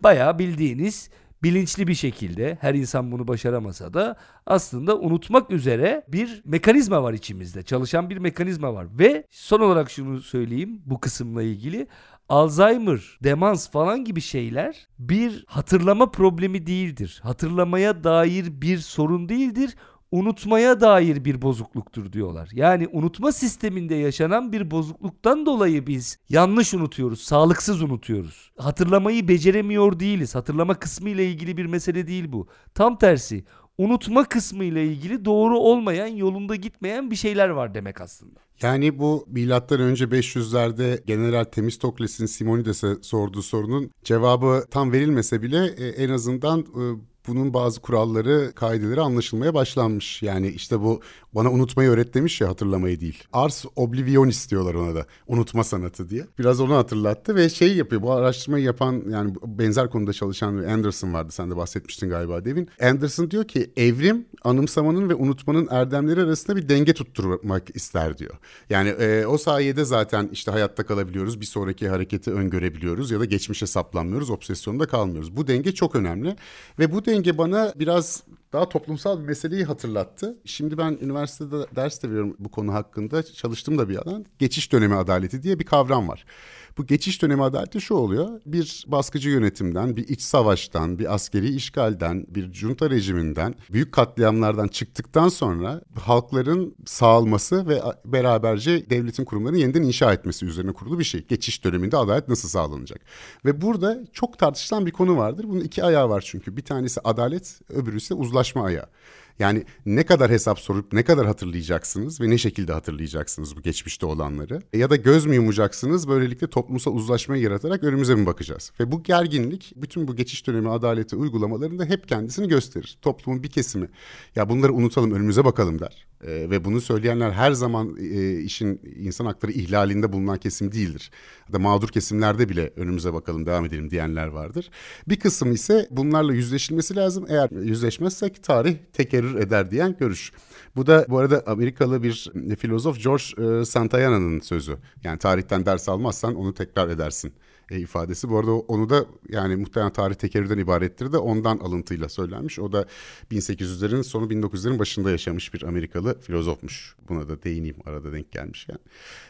bayağı bildiğiniz bilinçli bir şekilde her insan bunu başaramasa da aslında unutmak üzere bir mekanizma var içimizde. Çalışan bir mekanizma var ve son olarak şunu söyleyeyim bu kısımla ilgili Alzheimer, demans falan gibi şeyler bir hatırlama problemi değildir. Hatırlamaya dair bir sorun değildir unutmaya dair bir bozukluktur diyorlar. Yani unutma sisteminde yaşanan bir bozukluktan dolayı biz yanlış unutuyoruz, sağlıksız unutuyoruz. Hatırlamayı beceremiyor değiliz. Hatırlama kısmı ile ilgili bir mesele değil bu. Tam tersi unutma kısmı ile ilgili doğru olmayan, yolunda gitmeyen bir şeyler var demek aslında. Yani bu milattan önce 500'lerde General Themistokles'in Simonides'e sorduğu sorunun cevabı tam verilmese bile e, en azından e, bunun bazı kuralları, kaideleri anlaşılmaya başlanmış. Yani işte bu bana unutmayı öğret demiş ya hatırlamayı değil. Ars oblivion istiyorlar ona da. Unutma sanatı diye. Biraz onu hatırlattı ve şey yapıyor. Bu araştırmayı yapan yani benzer konuda çalışan Anderson vardı. Sen de bahsetmiştin galiba Devin. Anderson diyor ki evrim anımsamanın ve unutmanın erdemleri arasında bir denge tutturmak ister diyor. Yani e, o sayede zaten işte hayatta kalabiliyoruz. Bir sonraki hareketi öngörebiliyoruz ya da geçmişe saplanmıyoruz. Obsesyonda kalmıyoruz. Bu denge çok önemli ve bu denge bana biraz daha toplumsal bir meseleyi hatırlattı. Şimdi ben üniversitede ders de veriyorum bu konu hakkında. Çalıştım da bir alan. Geçiş dönemi adaleti diye bir kavram var. Bu geçiş dönemi adaleti şu oluyor. Bir baskıcı yönetimden, bir iç savaştan, bir askeri işgalden, bir junta rejiminden, büyük katliamlardan çıktıktan sonra halkların sağalması ve beraberce devletin kurumlarını yeniden inşa etmesi üzerine kurulu bir şey. Geçiş döneminde adalet nasıl sağlanacak? Ve burada çok tartışılan bir konu vardır. Bunun iki ayağı var çünkü. Bir tanesi adalet, öbürü ise uzlaşma ayağı. Yani ne kadar hesap sorup ne kadar hatırlayacaksınız ve ne şekilde hatırlayacaksınız bu geçmişte olanları? Ya da göz mü yumacaksınız böylelikle toplumsal uzlaşmayı yaratarak önümüze mi bakacağız? Ve bu gerginlik bütün bu geçiş dönemi adaleti uygulamalarında hep kendisini gösterir. Toplumun bir kesimi ya bunları unutalım önümüze bakalım der. E, ve bunu söyleyenler her zaman e, işin insan hakları ihlalinde bulunan kesim değildir. Da mağdur kesimlerde bile önümüze bakalım devam edelim diyenler vardır. Bir kısım ise bunlarla yüzleşilmesi lazım. Eğer yüzleşmezsek tarih tekerrür eder diyen görüş. Bu da bu arada Amerikalı bir filozof George e, Santayana'nın sözü. Yani tarihten ders almazsan onu tekrar edersin e, ifadesi. Bu arada onu da yani muhtemelen tarih tekerrürden ibarettir de ondan alıntıyla söylenmiş. O da 1800'lerin sonu 1900'lerin başında yaşamış bir Amerikalı filozofmuş. Buna da değineyim arada denk gelmiş yani.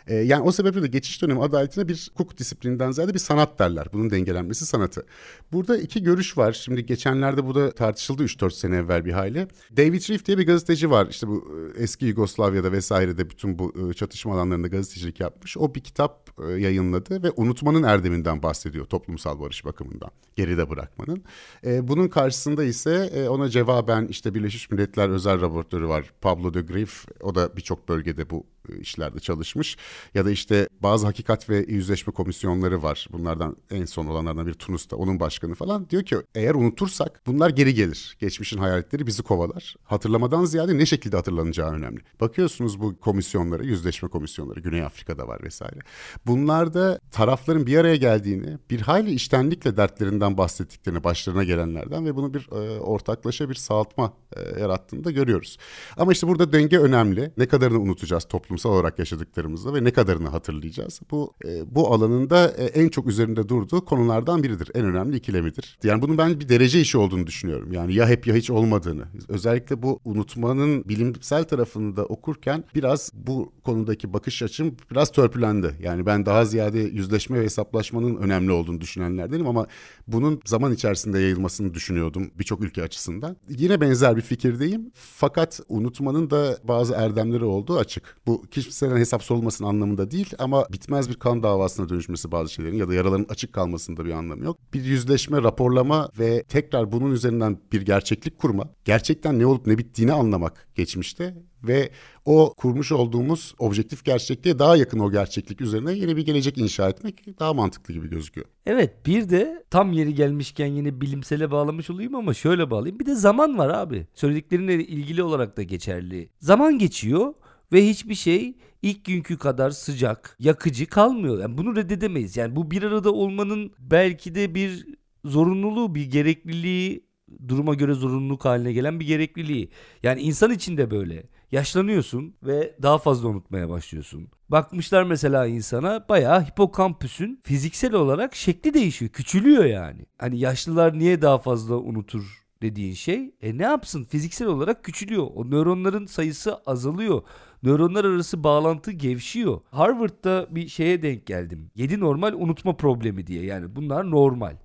E, yani o sebeple de geçiş dönemi adaletine bir hukuk disiplininden ziyade bir sanat derler. Bunun dengelenmesi sanatı. Burada iki görüş var. Şimdi geçenlerde bu da tartışıldı 3-4 sene evvel bir hayli. David Reef diye bir gazeteci var. İşte bu e, eski Yugoslavya'da vesairede bütün bu e, çatışma alanlarında gazetecilik yapmış. O bir kitap e, yayınladı ve unutmanın erdeminden bahsediyor toplumsal barış bakımından. Geride bırakmanın. Bunun karşısında ise ona cevaben işte Birleşmiş Milletler özel raportörü var. Pablo de Grief. O da birçok bölgede bu işlerde çalışmış. Ya da işte bazı hakikat ve yüzleşme komisyonları var. Bunlardan en son olanlardan bir Tunus'ta onun başkanı falan. Diyor ki eğer unutursak bunlar geri gelir. Geçmişin hayaletleri bizi kovalar. Hatırlamadan ziyade ne şekilde hatırlanacağı önemli. Bakıyorsunuz bu komisyonlara, yüzleşme komisyonları Güney Afrika'da var vesaire. Bunlarda tarafların bir araya geldiğini, bir hayli iştenlikle dertlerinden bahsettiklerini başlarına gelenlerden ve bunu bir e, ortaklaşa bir sağaltma e, yarattığını da görüyoruz. Ama işte burada denge önemli. Ne kadarını unutacağız toplumsal olarak yaşadıklarımızda ve ne kadarını hatırlayacağız. Bu e, bu alanında e, en çok üzerinde durduğu konulardan biridir. En önemli ikilemidir. Yani bunun ben bir derece işi olduğunu düşünüyorum. Yani ya hep ya hiç olmadığını. Özellikle bu unutmanın bilimsel tarafını da okurken biraz bu konudaki bakış açım biraz törpülendi. Yani ben daha ziyade yüzleşme ve hesaplaşmanın önemli olduğunu düşünenlerdenim ama bunun zaman içerisinde yayılmasını düşünüyordum birçok ülke açısından. Yine benzer bir fikirdeyim. Fakat unutmanın da bazı erdemleri olduğu açık. Bu kişisel hesap sorulmasının anlamında değil ama bitmez bir kan davasına dönüşmesi bazı şeylerin ya da yaraların açık kalmasında bir anlamı yok. Bir yüzleşme, raporlama ve tekrar bunun üzerinden bir gerçeklik kurma, gerçekten ne olup ne bittiğini anlamak geçmişte ve o kurmuş olduğumuz objektif gerçekliğe daha yakın o gerçeklik üzerine yeni bir gelecek inşa etmek daha mantıklı gibi gözüküyor. Evet bir de tam yeri gelmişken yine bilimsele bağlamış olayım ama şöyle bağlayayım. Bir de zaman var abi. Söylediklerinle ilgili olarak da geçerli. Zaman geçiyor ve hiçbir şey ilk günkü kadar sıcak, yakıcı kalmıyor. Yani bunu reddedemeyiz. Yani bu bir arada olmanın belki de bir zorunluluğu, bir gerekliliği, duruma göre zorunluluk haline gelen bir gerekliliği. Yani insan için de böyle. Yaşlanıyorsun ve daha fazla unutmaya başlıyorsun. Bakmışlar mesela insana bayağı hipokampüsün fiziksel olarak şekli değişiyor. Küçülüyor yani. Hani yaşlılar niye daha fazla unutur dediğin şey e ne yapsın fiziksel olarak küçülüyor. O nöronların sayısı azalıyor. Nöronlar arası bağlantı gevşiyor. Harvard'da bir şeye denk geldim. 7 normal unutma problemi diye yani bunlar normal.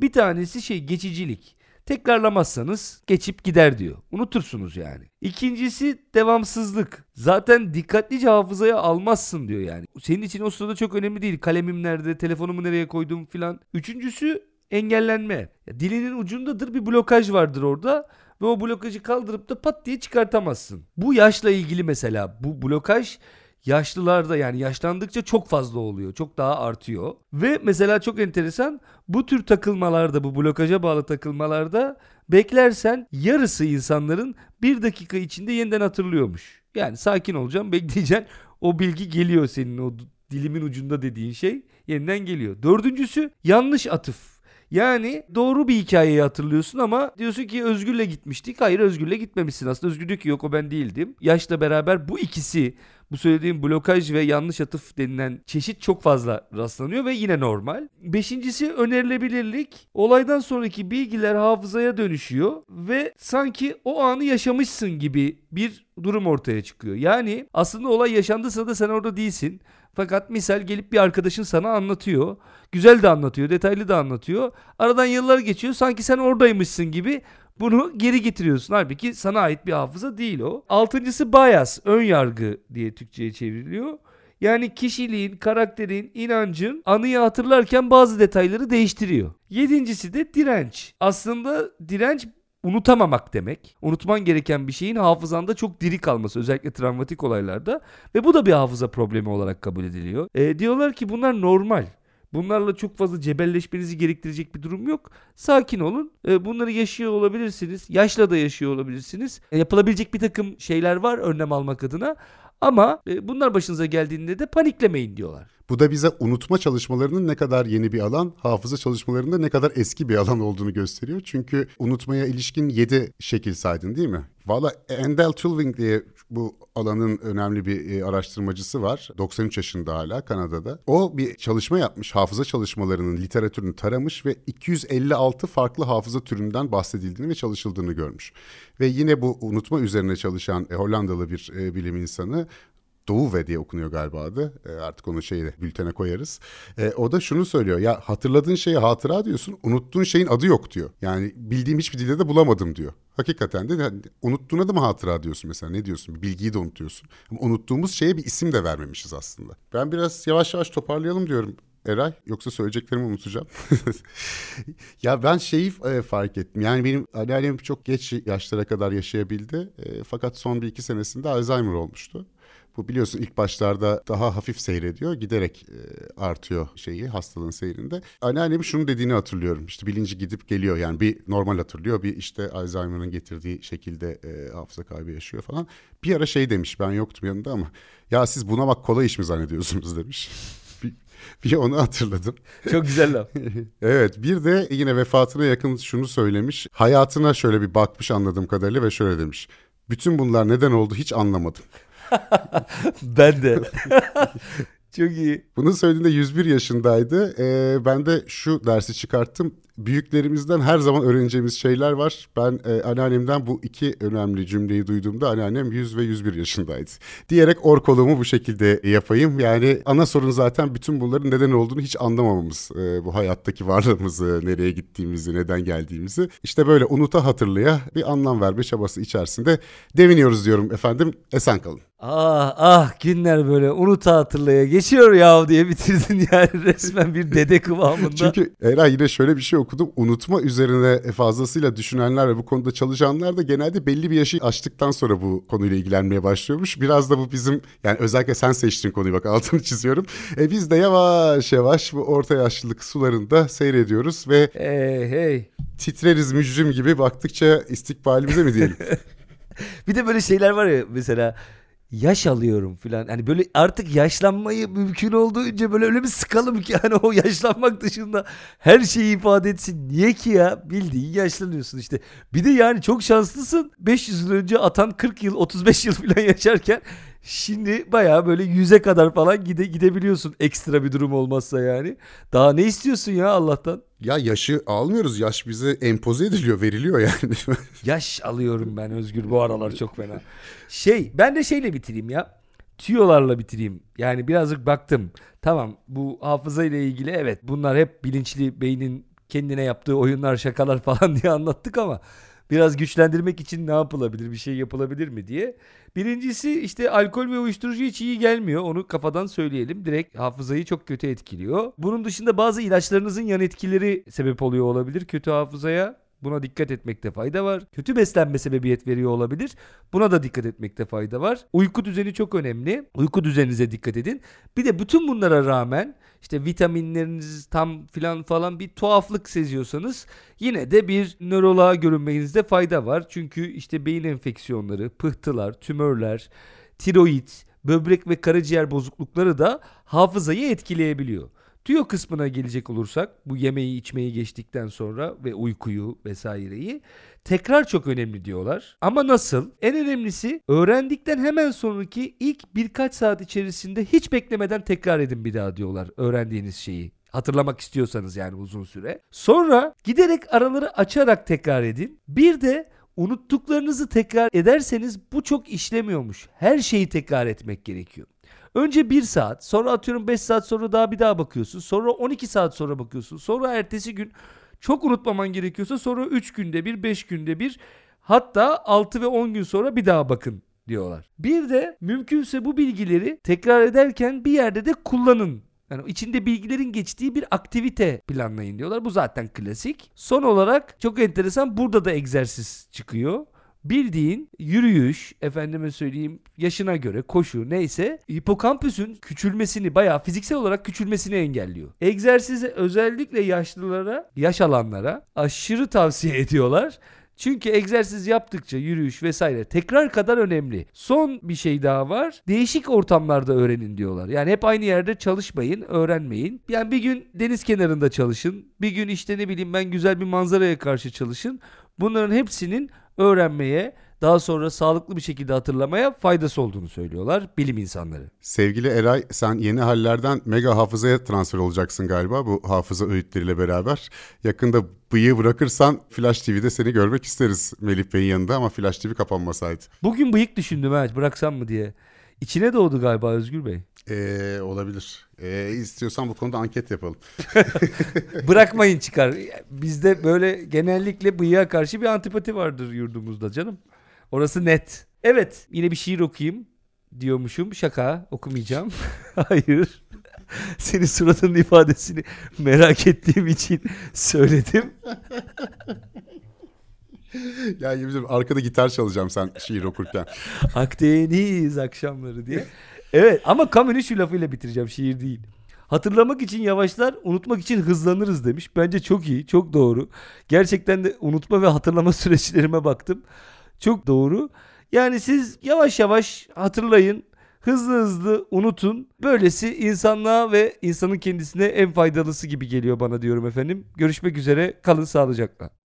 Bir tanesi şey geçicilik. Tekrarlamazsanız geçip gider diyor. Unutursunuz yani. İkincisi devamsızlık. Zaten dikkatlice hafızaya almazsın diyor yani. Senin için o sırada çok önemli değil. Kalemim nerede, telefonumu nereye koydum filan. Üçüncüsü engellenme. Dilinin ucundadır bir blokaj vardır orada ve o blokajı kaldırıp da pat diye çıkartamazsın. Bu yaşla ilgili mesela bu blokaj yaşlılarda yani yaşlandıkça çok fazla oluyor. Çok daha artıyor. Ve mesela çok enteresan bu tür takılmalarda bu blokaja bağlı takılmalarda beklersen yarısı insanların bir dakika içinde yeniden hatırlıyormuş. Yani sakin olacağım bekleyeceksin o bilgi geliyor senin o dilimin ucunda dediğin şey yeniden geliyor. Dördüncüsü yanlış atıf. Yani doğru bir hikayeyi hatırlıyorsun ama diyorsun ki Özgür'le gitmiştik. Hayır Özgür'le gitmemişsin aslında. Özgür diyor ki yok o ben değildim. Yaşla beraber bu ikisi bu söylediğim blokaj ve yanlış atıf denilen çeşit çok fazla rastlanıyor ve yine normal. Beşincisi önerilebilirlik. Olaydan sonraki bilgiler hafızaya dönüşüyor ve sanki o anı yaşamışsın gibi bir durum ortaya çıkıyor. Yani aslında olay yaşandığı sırada sen orada değilsin. Fakat misal gelip bir arkadaşın sana anlatıyor. Güzel de anlatıyor, detaylı da anlatıyor. Aradan yıllar geçiyor sanki sen oradaymışsın gibi bunu geri getiriyorsun. Halbuki sana ait bir hafıza değil o. Altıncısı bias, ön yargı diye Türkçe'ye çevriliyor. Yani kişiliğin, karakterin, inancın anıyı hatırlarken bazı detayları değiştiriyor. Yedincisi de direnç. Aslında direnç unutamamak demek. Unutman gereken bir şeyin hafızanda çok diri kalması özellikle travmatik olaylarda ve bu da bir hafıza problemi olarak kabul ediliyor. E, diyorlar ki bunlar normal. Bunlarla çok fazla cebelleşmenizi gerektirecek bir durum yok. Sakin olun. E, bunları yaşıyor olabilirsiniz. Yaşla da yaşıyor olabilirsiniz. E, yapılabilecek bir takım şeyler var önlem almak adına. Ama e, bunlar başınıza geldiğinde de paniklemeyin diyorlar. Bu da bize unutma çalışmalarının ne kadar yeni bir alan, hafıza çalışmalarında ne kadar eski bir alan olduğunu gösteriyor. Çünkü unutmaya ilişkin 7 şekil saydın değil mi? Valla Endel Tulving diye bu alanın önemli bir e, araştırmacısı var. 93 yaşında hala Kanada'da. O bir çalışma yapmış. Hafıza çalışmalarının literatürünü taramış ve 256 farklı hafıza türünden bahsedildiğini ve çalışıldığını görmüş. Ve yine bu unutma üzerine çalışan e, Hollandalı bir e, bilim insanı Doğuve diye okunuyor galiba adı. E, artık onu şeyle bültene koyarız. E, o da şunu söylüyor. Ya hatırladığın şeyi hatıra diyorsun. Unuttuğun şeyin adı yok diyor. Yani bildiğim hiçbir dilde de bulamadım diyor. Hakikaten de yani unuttuğuna da mı hatıra diyorsun mesela ne diyorsun? Bilgiyi de unutuyorsun. Ama unuttuğumuz şeye bir isim de vermemişiz aslında. Ben biraz yavaş yavaş toparlayalım diyorum. Eray yoksa söyleyeceklerimi unutacağım. *laughs* ya ben şeyi e, fark ettim. Yani benim anneannem çok geç yaşlara kadar yaşayabildi. E, fakat son bir iki senesinde Alzheimer olmuştu. Bu biliyorsun ilk başlarda daha hafif seyrediyor. Giderek e, artıyor şeyi hastalığın seyrinde. Anneannemin şunu dediğini hatırlıyorum. İşte bilinci gidip geliyor. Yani bir normal hatırlıyor. Bir işte Alzheimer'ın getirdiği şekilde e, hafıza kaybı yaşıyor falan. Bir ara şey demiş ben yoktum yanında ama ya siz buna bak kolay iş mi zannediyorsunuz demiş. *laughs* bir, bir onu hatırladım. Çok güzel laf. *laughs* evet bir de yine vefatına yakın şunu söylemiş. Hayatına şöyle bir bakmış anladığım kadarıyla ve şöyle demiş. Bütün bunlar neden oldu hiç anlamadım. *laughs* ben de. *laughs* Çok iyi. Bunu söylediğinde 101 yaşındaydı. Ee, ben de şu dersi çıkarttım. Büyüklerimizden her zaman öğreneceğimiz şeyler var. Ben e, anneannemden bu iki önemli cümleyi duyduğumda anneannem 100 ve 101 yaşındaydı. Diyerek orkolumu bu şekilde yapayım. Yani ana sorun zaten bütün bunların neden olduğunu hiç anlamamamız. E, bu hayattaki varlığımızı, nereye gittiğimizi, neden geldiğimizi. İşte böyle unuta hatırlaya bir anlam verme çabası içerisinde deviniyoruz diyorum efendim. Esen kalın. Ah ah günler böyle unuta hatırlaya geçiyor ya diye bitirdin *laughs* yani resmen bir dede kıvamında. Çünkü Eray yine şöyle bir şey okudum. Unutma üzerine fazlasıyla düşünenler ve bu konuda çalışanlar da genelde belli bir yaşı aştıktan sonra bu konuyla ilgilenmeye başlıyormuş. Biraz da bu bizim yani özellikle sen seçtiğin konuyu bak altını çiziyorum. E biz de yavaş yavaş bu orta yaşlılık sularında seyrediyoruz ve hey, hey. titreriz mücrim gibi baktıkça istikbalimize mi diyelim? *laughs* bir de böyle şeyler var ya mesela yaş alıyorum falan. Hani böyle artık yaşlanmayı mümkün olduğunca böyle öyle bir sıkalım ki hani o yaşlanmak dışında her şeyi ifade etsin. Niye ki ya? Bildiğin yaşlanıyorsun işte. Bir de yani çok şanslısın. 500 yıl önce atan 40 yıl 35 yıl falan yaşarken Şimdi baya böyle yüze kadar falan gide gidebiliyorsun ekstra bir durum olmazsa yani. Daha ne istiyorsun ya Allah'tan? Ya yaşı almıyoruz. Yaş bize empoze ediliyor, veriliyor yani. *laughs* Yaş alıyorum ben Özgür bu aralar çok fena. Şey ben de şeyle bitireyim ya. Tüyolarla bitireyim. Yani birazcık baktım. Tamam bu hafıza ile ilgili evet bunlar hep bilinçli beynin kendine yaptığı oyunlar şakalar falan *laughs* diye anlattık ama biraz güçlendirmek için ne yapılabilir bir şey yapılabilir mi diye. Birincisi işte alkol ve uyuşturucu hiç iyi gelmiyor. Onu kafadan söyleyelim. Direkt hafızayı çok kötü etkiliyor. Bunun dışında bazı ilaçlarınızın yan etkileri sebep oluyor olabilir kötü hafızaya. Buna dikkat etmekte fayda var. Kötü beslenme sebebiyet veriyor olabilir. Buna da dikkat etmekte fayda var. Uyku düzeni çok önemli. Uyku düzeninize dikkat edin. Bir de bütün bunlara rağmen işte vitaminleriniz tam filan falan bir tuhaflık seziyorsanız yine de bir nöroloğa görünmenizde fayda var. Çünkü işte beyin enfeksiyonları, pıhtılar, tümörler, tiroid, böbrek ve karaciğer bozuklukları da hafızayı etkileyebiliyor. Tüyo kısmına gelecek olursak bu yemeği içmeyi geçtikten sonra ve uykuyu vesaireyi tekrar çok önemli diyorlar. Ama nasıl? En önemlisi öğrendikten hemen sonraki ilk birkaç saat içerisinde hiç beklemeden tekrar edin bir daha diyorlar öğrendiğiniz şeyi. Hatırlamak istiyorsanız yani uzun süre. Sonra giderek araları açarak tekrar edin. Bir de unuttuklarınızı tekrar ederseniz bu çok işlemiyormuş. Her şeyi tekrar etmek gerekiyor. Önce 1 saat sonra atıyorum 5 saat sonra daha bir daha bakıyorsun. Sonra 12 saat sonra bakıyorsun. Sonra ertesi gün çok unutmaman gerekiyorsa sonra 3 günde bir 5 günde bir hatta 6 ve 10 gün sonra bir daha bakın diyorlar. Bir de mümkünse bu bilgileri tekrar ederken bir yerde de kullanın. Yani içinde bilgilerin geçtiği bir aktivite planlayın diyorlar. Bu zaten klasik. Son olarak çok enteresan burada da egzersiz çıkıyor bildiğin yürüyüş, efendime söyleyeyim yaşına göre koşu neyse hipokampüsün küçülmesini bayağı fiziksel olarak küçülmesini engelliyor. Egzersizi özellikle yaşlılara, yaş alanlara aşırı tavsiye *laughs* ediyorlar. Çünkü egzersiz yaptıkça yürüyüş vesaire tekrar kadar önemli. Son bir şey daha var. Değişik ortamlarda öğrenin diyorlar. Yani hep aynı yerde çalışmayın, öğrenmeyin. Yani bir gün deniz kenarında çalışın. Bir gün işte ne bileyim ben güzel bir manzaraya karşı çalışın. Bunların hepsinin öğrenmeye, daha sonra sağlıklı bir şekilde hatırlamaya faydası olduğunu söylüyorlar bilim insanları. Sevgili Eray sen yeni hallerden mega hafızaya transfer olacaksın galiba bu hafıza öğütleriyle beraber. Yakında bıyığı bırakırsan Flash TV'de seni görmek isteriz Melih Bey'in yanında ama Flash TV kapanmasaydı. Bugün bıyık düşündüm evet bıraksam mı diye. İçine doğdu galiba Özgür Bey. Ee, olabilir. Ee, istiyorsan bu konuda anket yapalım. *laughs* *laughs* Bırakmayın çıkar. Bizde böyle genellikle bıyığa karşı bir antipati vardır yurdumuzda canım. Orası net. Evet yine bir şiir okuyayım diyormuşum. Şaka okumayacağım. *laughs* Hayır. Senin suratının ifadesini merak ettiğim için söyledim. Ya bizim arkada gitar çalacağım sen şiir okurken. Akdeniz akşamları diye. Evet ama Camus'un şu lafıyla bitireceğim şiir değil. Hatırlamak için yavaşlar, unutmak için hızlanırız demiş. Bence çok iyi, çok doğru. Gerçekten de unutma ve hatırlama *laughs* süreçlerime baktım. Çok doğru. Yani siz yavaş yavaş hatırlayın, hızlı hızlı unutun. Böylesi insanlığa ve insanın kendisine en faydalısı gibi geliyor bana diyorum efendim. Görüşmek üzere, kalın sağlıcakla.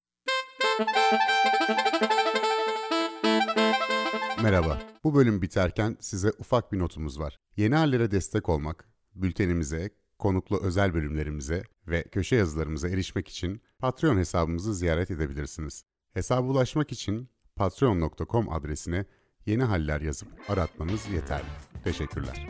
Merhaba. Bu bölüm biterken size ufak bir notumuz var. Yeni hallere destek olmak, bültenimize, konuklu özel bölümlerimize ve köşe yazılarımıza erişmek için Patreon hesabımızı ziyaret edebilirsiniz. Hesaba ulaşmak için patreon.com adresine yeni haller yazıp aratmanız yeterli. Teşekkürler.